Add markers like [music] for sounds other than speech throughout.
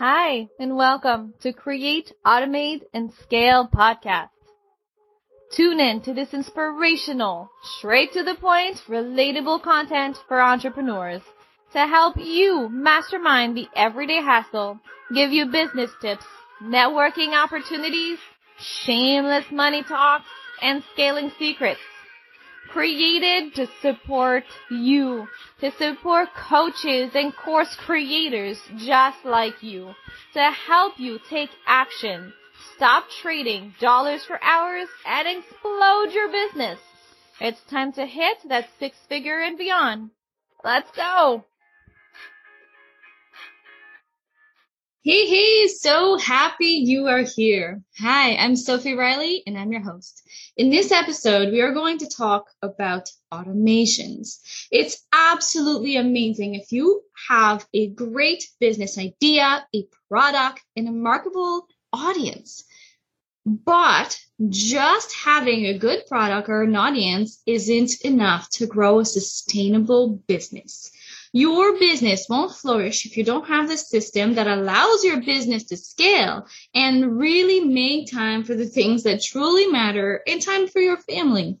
Hi, and welcome to Create, Automate, and Scale podcast. Tune in to this inspirational, straight to the point, relatable content for entrepreneurs to help you mastermind the everyday hassle, give you business tips, networking opportunities, shameless money talks, and scaling secrets created to support you, to support coaches and course creators just like you, to help you take action, stop trading dollars for hours, and explode your business. It's time to hit that six figure and beyond. Let's go! Hey, hey, so happy you are here. Hi, I'm Sophie Riley and I'm your host. In this episode, we are going to talk about automations. It's absolutely amazing if you have a great business idea, a product, and a marketable audience. But just having a good product or an audience isn't enough to grow a sustainable business. Your business won't flourish if you don't have the system that allows your business to scale and really make time for the things that truly matter and time for your family.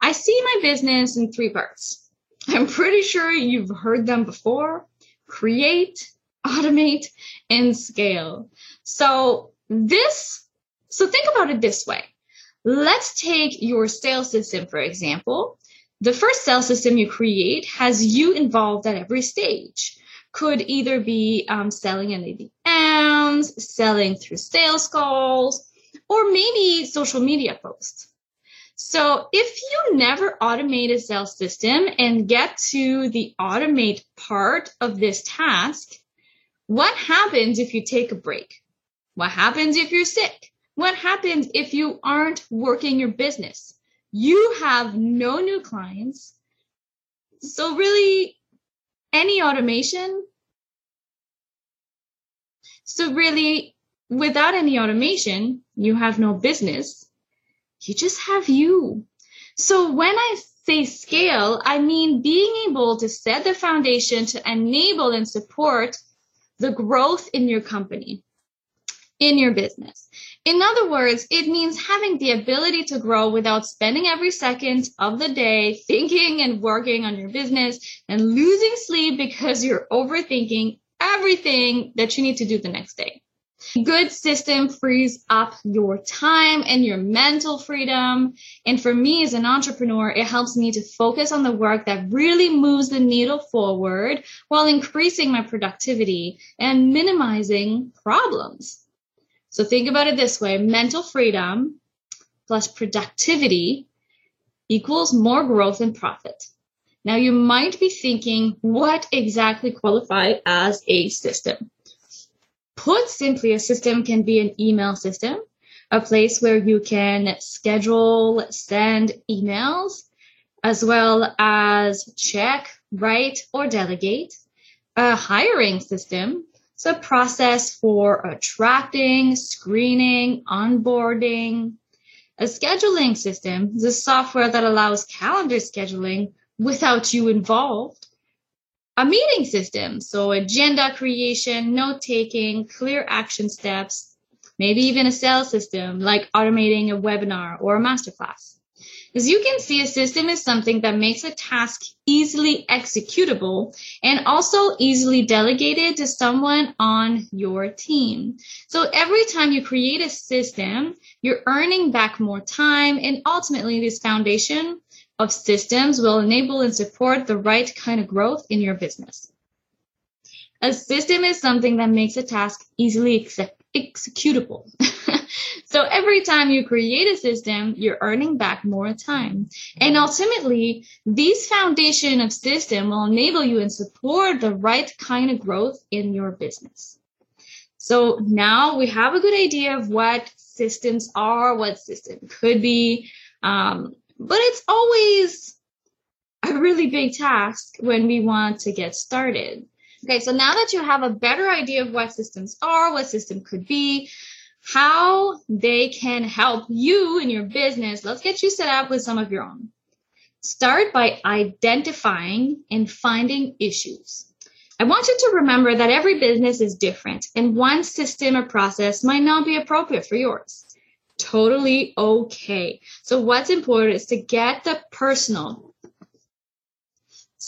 I see my business in three parts. I'm pretty sure you've heard them before. Create, automate, and scale. So this, so think about it this way. Let's take your sales system, for example. The first sales system you create has you involved at every stage. Could either be um, selling in ADMs, selling through sales calls, or maybe social media posts. So if you never automate a sales system and get to the automate part of this task, what happens if you take a break? What happens if you're sick? What happens if you aren't working your business? You have no new clients. So really any automation. So really without any automation, you have no business. You just have you. So when I say scale, I mean being able to set the foundation to enable and support the growth in your company, in your business. In other words, it means having the ability to grow without spending every second of the day thinking and working on your business and losing sleep because you're overthinking everything that you need to do the next day. Good system frees up your time and your mental freedom. And for me as an entrepreneur, it helps me to focus on the work that really moves the needle forward while increasing my productivity and minimizing problems. So think about it this way mental freedom plus productivity equals more growth and profit. Now you might be thinking, what exactly qualify as a system? Put simply, a system can be an email system, a place where you can schedule, send emails, as well as check, write, or delegate. A hiring system it's a process for attracting, screening, onboarding. A scheduling system is a software that allows calendar scheduling without you involved. A meeting system, so agenda creation, note taking, clear action steps, maybe even a sales system like automating a webinar or a masterclass. As you can see, a system is something that makes a task easily executable and also easily delegated to someone on your team. So every time you create a system, you're earning back more time and ultimately this foundation of systems will enable and support the right kind of growth in your business. A system is something that makes a task easily executable. [laughs] So every time you create a system, you're earning back more time. And ultimately, these foundation of system will enable you and support the right kind of growth in your business. So now we have a good idea of what systems are, what system could be. Um, but it's always a really big task when we want to get started. Okay, so now that you have a better idea of what systems are, what system could be, how they can help you in your business. Let's get you set up with some of your own. Start by identifying and finding issues. I want you to remember that every business is different and one system or process might not be appropriate for yours. Totally okay. So what's important is to get the personal.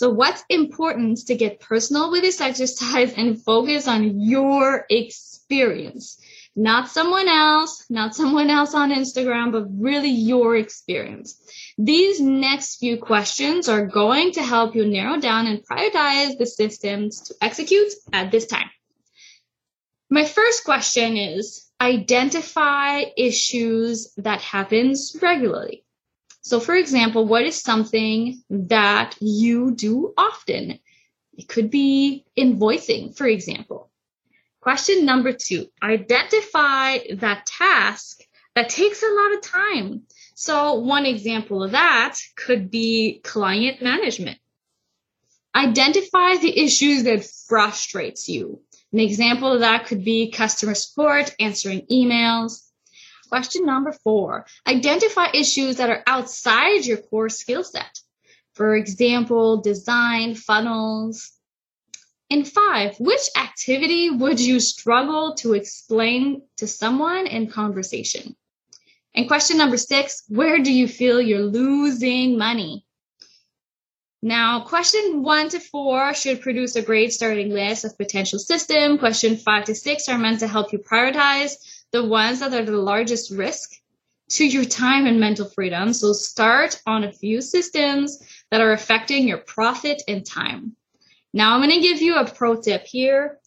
So what's important to get personal with this exercise and focus on your experience not someone else, not someone else on Instagram, but really your experience. These next few questions are going to help you narrow down and prioritize the systems to execute at this time. My first question is identify issues that happens regularly. So for example, what is something that you do often? It could be invoicing, for example. Question number two, identify that task that takes a lot of time. So one example of that could be client management. Identify the issues that frustrates you. An example of that could be customer support, answering emails. Question number four, identify issues that are outside your core skill set. For example, design, funnels, and five, which activity would you struggle to explain to someone in conversation? And question number six, where do you feel you're losing money? Now, question one to four should produce a great starting list of potential system. Question five to six are meant to help you prioritize the ones that are the largest risk to your time and mental freedom. So start on a few systems that are affecting your profit and time. Now I'm going to give you a pro tip here.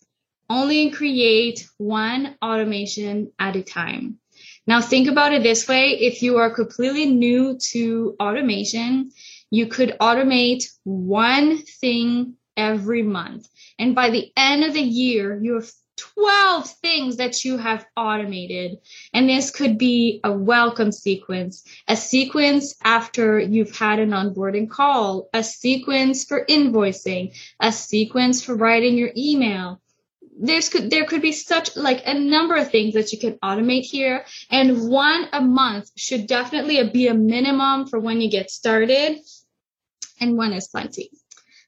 Only create one automation at a time. Now think about it this way. If you are completely new to automation, you could automate one thing every month. And by the end of the year, you have 12 things that you have automated. And this could be a welcome sequence, a sequence after you've had an onboarding call, a sequence for invoicing, a sequence for writing your email. There's could, there could be such like a number of things that you can automate here. And one a month should definitely be a minimum for when you get started. And one is plenty.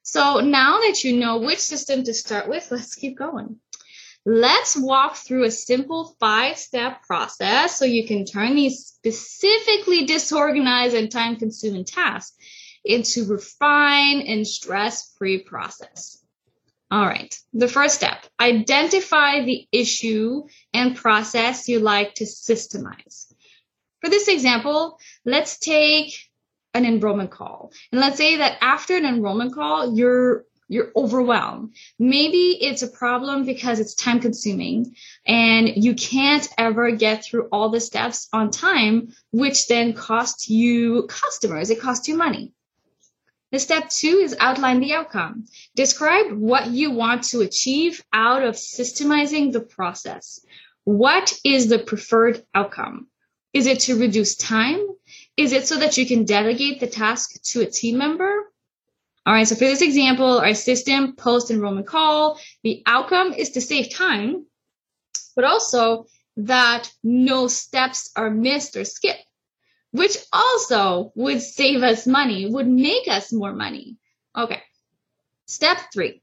So now that you know which system to start with, let's keep going. Let's walk through a simple five step process so you can turn these specifically disorganized and time consuming tasks into refined and stress free process. All right. The first step, identify the issue and process you like to systemize. For this example, let's take an enrollment call. And let's say that after an enrollment call, you're you're overwhelmed. Maybe it's a problem because it's time consuming and you can't ever get through all the steps on time, which then costs you customers. It costs you money. The step two is outline the outcome. Describe what you want to achieve out of systemizing the process. What is the preferred outcome? Is it to reduce time? Is it so that you can delegate the task to a team member? All right, so for this example, our system post enrollment call, the outcome is to save time, but also that no steps are missed or skipped, which also would save us money, would make us more money. Okay. Step three,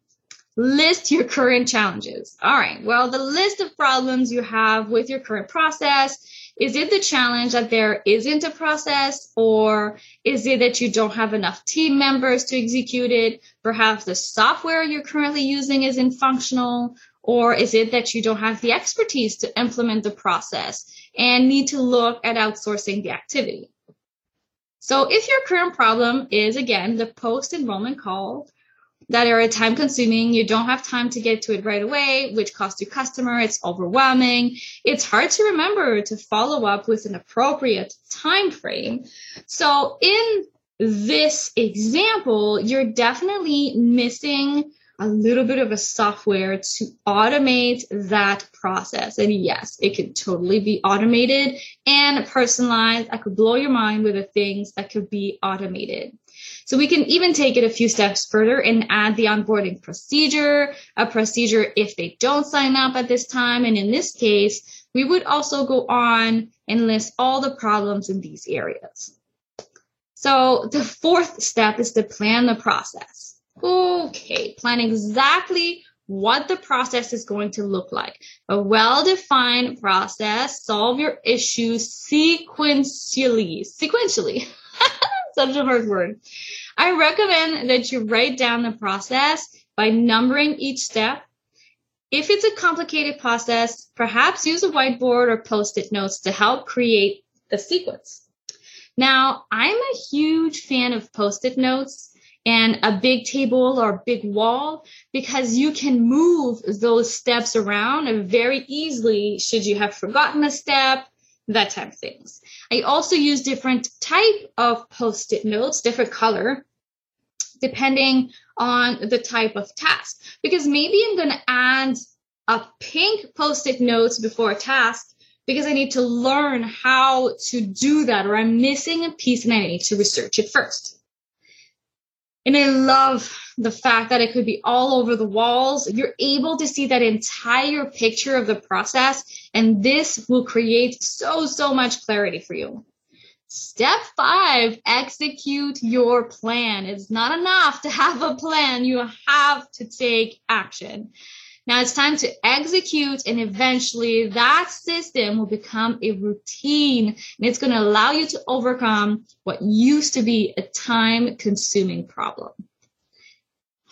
list your current challenges. All right. Well, the list of problems you have with your current process is it the challenge that there isn't a process or is it that you don't have enough team members to execute it? Perhaps the software you're currently using isn't functional or is it that you don't have the expertise to implement the process and need to look at outsourcing the activity? So if your current problem is again the post enrollment call that are time consuming. You don't have time to get to it right away, which costs you customer. It's overwhelming. It's hard to remember to follow up with an appropriate time frame. So in this example, you're definitely missing a little bit of a software to automate that process. And yes, it can totally be automated and personalized. I could blow your mind with the things that could be automated. So we can even take it a few steps further and add the onboarding procedure, a procedure if they don't sign up at this time. And in this case, we would also go on and list all the problems in these areas. So the fourth step is to plan the process. Okay, plan exactly what the process is going to look like. A well-defined process, solve your issues sequentially. Sequentially. [laughs] Such a hard word. I recommend that you write down the process by numbering each step. If it's a complicated process, perhaps use a whiteboard or post-it notes to help create the sequence. Now, I'm a huge fan of post-it notes and a big table or big wall because you can move those steps around very easily should you have forgotten a step that type of things i also use different type of post-it notes different color depending on the type of task because maybe i'm going to add a pink post-it notes before a task because I need to learn how to do that or I'm missing a piece and I need to research it first. And I love the fact that it could be all over the walls. You're able to see that entire picture of the process, and this will create so, so much clarity for you. Step five, execute your plan. It's not enough to have a plan. You have to take action. Now it's time to execute and eventually that system will become a routine and it's going to allow you to overcome what used to be a time consuming problem.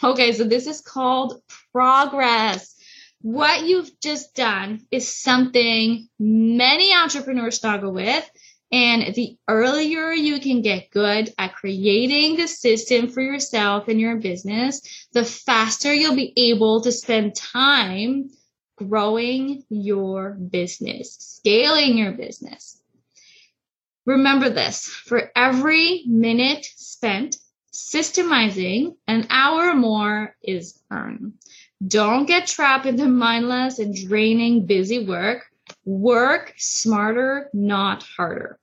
Okay, so this is called progress. What you've just done is something many entrepreneurs struggle with and the earlier you can get good at creating the system for yourself and your business, the faster you'll be able to spend time growing your business, scaling your business. Remember this for every minute spent systemizing, an hour more is earned. Don't get trapped in the mindless and draining busy work. Work smarter, not harder.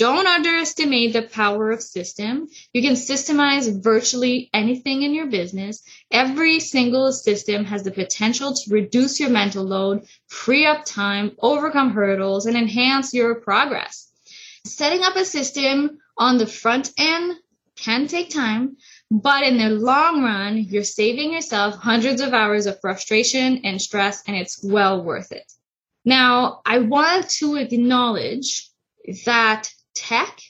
Don't underestimate the power of system. You can systemize virtually anything in your business. Every single system has the potential to reduce your mental load, free up time, overcome hurdles, and enhance your progress. Setting up a system on the front end can take time, but in the long run, you're saving yourself hundreds of hours of frustration and stress, and it's well worth it. Now, I want to acknowledge that tech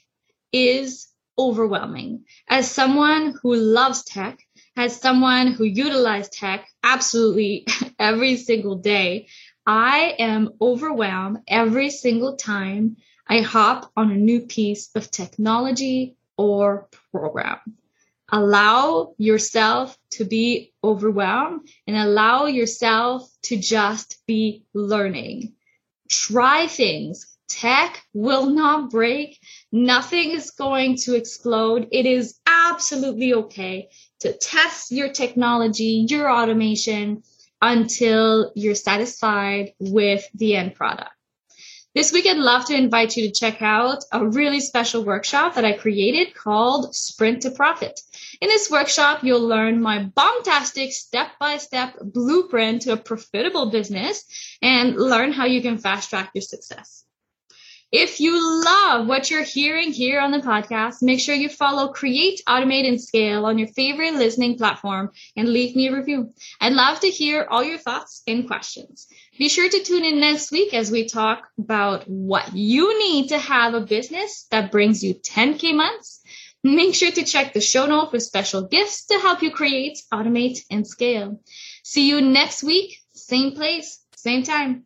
is overwhelming. As someone who loves tech, as someone who utilizes tech absolutely [laughs] every single day, I am overwhelmed every single time I hop on a new piece of technology or program. Allow yourself to be overwhelmed and allow yourself to just be learning. Try things, Tech will not break. Nothing is going to explode. It is absolutely okay to test your technology, your automation until you're satisfied with the end product. This week, I'd love to invite you to check out a really special workshop that I created called Sprint to Profit. In this workshop, you'll learn my bombtastic step-by-step blueprint to a profitable business and learn how you can fast track your success. If you love what you're hearing here on the podcast, make sure you follow Create, Automate, and Scale on your favorite listening platform and leave me a review. I'd love to hear all your thoughts and questions. Be sure to tune in next week as we talk about what you need to have a business that brings you 10K months. Make sure to check the show note for special gifts to help you create, automate, and scale. See you next week, same place, same time.